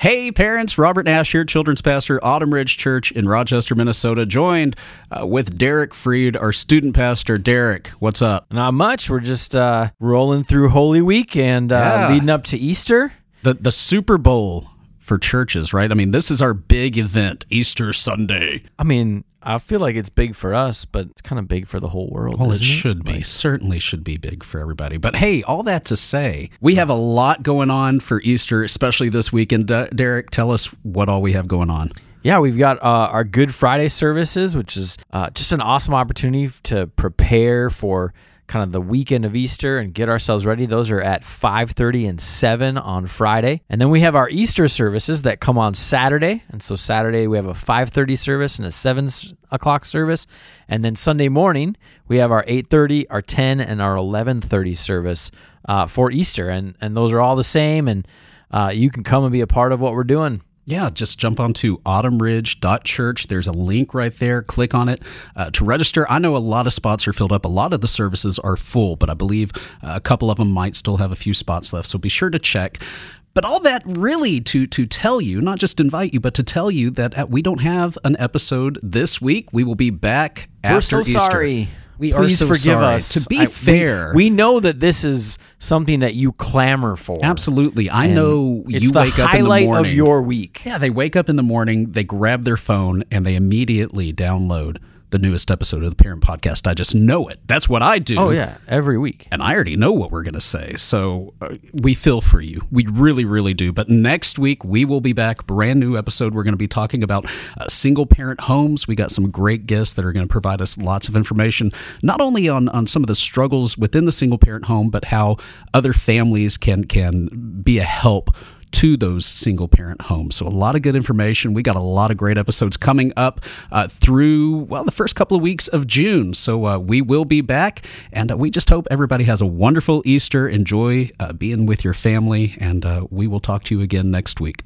Hey, parents, Robert Nash here, children's pastor, Autumn Ridge Church in Rochester, Minnesota, joined uh, with Derek Freed, our student pastor. Derek, what's up? Not much. We're just uh, rolling through Holy Week and uh, Yeah. leading up to Easter. The, the Super Bowl for churches, right? I mean, this is our big event, Easter Sunday. I mean, I feel like it's big for us, but it's kind of big for the whole world. Well, it should be. Certainly should be big for everybody. But hey, all that to say, we have a lot going on for Easter, especially this weekend. Derek, tell us what all we have going on. Yeah, we've got uh, our Good Friday services, which is uh, just an awesome opportunity to prepare for kind of the weekend of Easter and get ourselves ready. Those are at 5:30 and 7 on Friday. And then we have our Easter services that come on Saturday. And so Saturday we have a 5:30 service and a 7 o'clock service. And then Sunday morning we have our 8:30, our 10, and our 11:30 service uh, for Easter. And and those are all the same. And uh, you can come and be a part of what we're doing. Yeah, just jump onto autumnridge.church. There's a link right there. Click on it uh, to register. I know a lot of spots are filled up. A lot of the services are full, but I believe uh, a couple of them might still have a few spots left. So be sure to check. But all that really to to tell you, not just invite you, but to tell you that uh, we don't have an episode this week. We will be back after We're so Easter. sorry. We Please are so forgive sorry. us. To be I- fair, we, know that this is something that you clamor for. absolutely. I And know you wake up in the morning. highlight morning. of your week. Yeah, they wake up in the morning, they grab their phone, and they immediately download the newest episode of the Parent Podcast. I just know it. That's what I do. Oh yeah, every week. And I already know what we're going to say. So uh, we feel for you. We really, really do. But next week, we will be back. Brand new episode. We're going to be talking about uh, single parent homes. We got some great guests that are going to provide us lots of information, not only on, on some of the struggles within the single parent home, but how other families can, can be a help to those single parent homes. So, a lot of good information. We got a lot of great episodes coming up uh, through, well, the first couple of weeks of June. So, uh, we will be back. And uh, we just hope everybody has a wonderful Easter. Enjoy uh, being with your family. And uh, we will talk to you again next week.